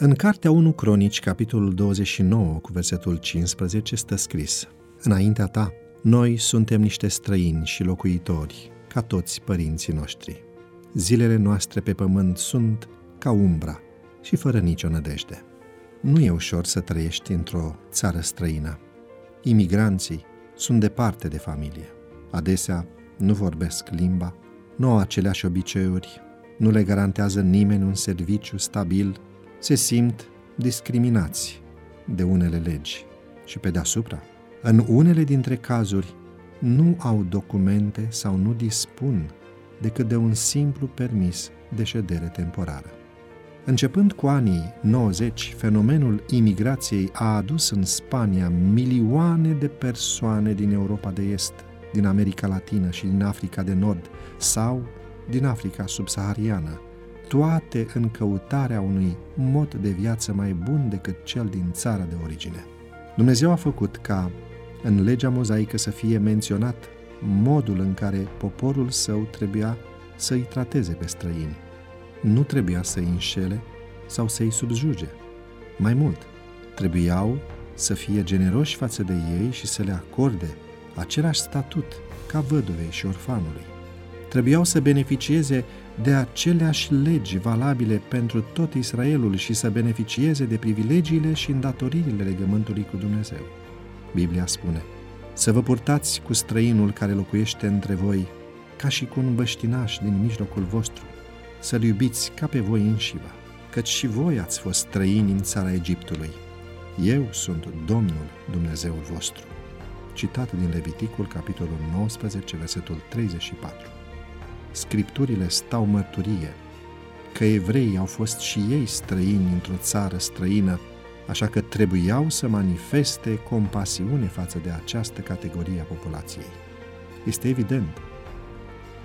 În Cartea 1 Cronici, capitolul 29, cu versetul 15, stă scris Înaintea ta, noi suntem niște străini și locuitori, ca toți părinții noștri. Zilele noastre pe pământ sunt ca umbra și fără nicio nădejde. Nu e ușor să trăiești într-o țară străină. Imigranții sunt departe de familie. Adesea nu vorbesc limba, nu au aceleași obiceiuri, nu le garantează nimeni un serviciu stabil, se simt discriminați de unele legi și pe deasupra. În unele dintre cazuri nu au documente sau nu dispun decât de un simplu permis de ședere temporară. Începând cu anii 90, fenomenul imigrației a adus în Spania milioane de persoane din Europa de Est, din America Latină și din Africa de Nord sau din Africa subsahariană, toate în căutarea unui mod de viață mai bun decât cel din țara de origine. Dumnezeu a făcut ca în legea mozaică să fie menționat modul în care poporul său trebuia să-i trateze pe străini. Nu trebuia să-i înșele sau să-i subjuge. Mai mult, trebuiau să fie generoși față de ei și să le acorde același statut ca văduvei și orfanului. Trebuiau să beneficieze de aceleași legi valabile pentru tot Israelul și să beneficieze de privilegiile și îndatoririle legământului cu Dumnezeu. Biblia spune, să vă purtați cu străinul care locuiește între voi, ca și cu un băștinaș din mijlocul vostru, să-l iubiți ca pe voi înșivă, căci și voi ați fost străini în țara Egiptului. Eu sunt Domnul Dumnezeul vostru. Citat din Leviticul, capitolul 19, versetul 34. Scripturile stau mărturie că evreii au fost și ei străini într-o țară străină, așa că trebuiau să manifeste compasiune față de această categorie a populației. Este evident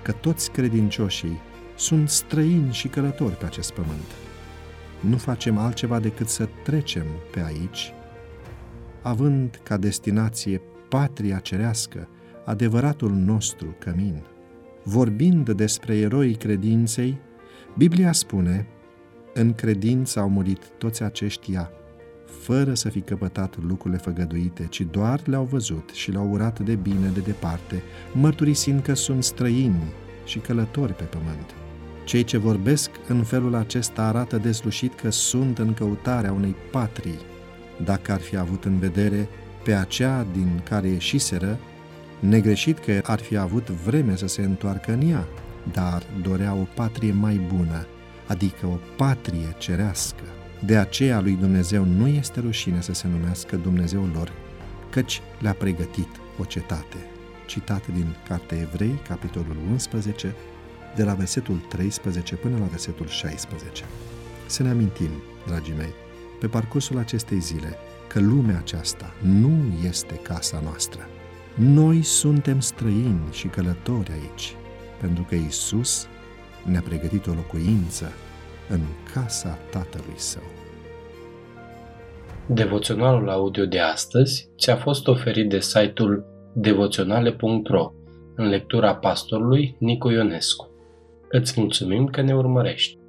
că toți credincioșii sunt străini și călători pe acest pământ. Nu facem altceva decât să trecem pe aici, având ca destinație patria cerească, adevăratul nostru cămin. Vorbind despre eroii credinței, Biblia spune, în credință au murit toți aceștia, fără să fi căpătat lucrurile făgăduite, ci doar le-au văzut și le-au urat de bine de departe, mărturisind că sunt străini și călători pe pământ. Cei ce vorbesc în felul acesta arată deslușit că sunt în căutarea unei patrii. Dacă ar fi avut în vedere pe aceea din care ieșiseră, negreșit că ar fi avut vreme să se întoarcă în ea, dar dorea o patrie mai bună, adică o patrie cerească. De aceea lui Dumnezeu nu este rușine să se numească Dumnezeul lor, căci le-a pregătit o cetate. Citat din Cartea Evrei, capitolul 11, de la versetul 13 până la versetul 16. Să ne amintim, dragii mei, pe parcursul acestei zile, că lumea aceasta nu este casa noastră. Noi suntem străini și călători aici, pentru că Isus ne-a pregătit o locuință în casa Tatălui Său. Devoționalul audio de astăzi ți-a fost oferit de site-ul devoționale.ro în lectura pastorului Nicu Ionescu. Îți mulțumim că ne urmărești!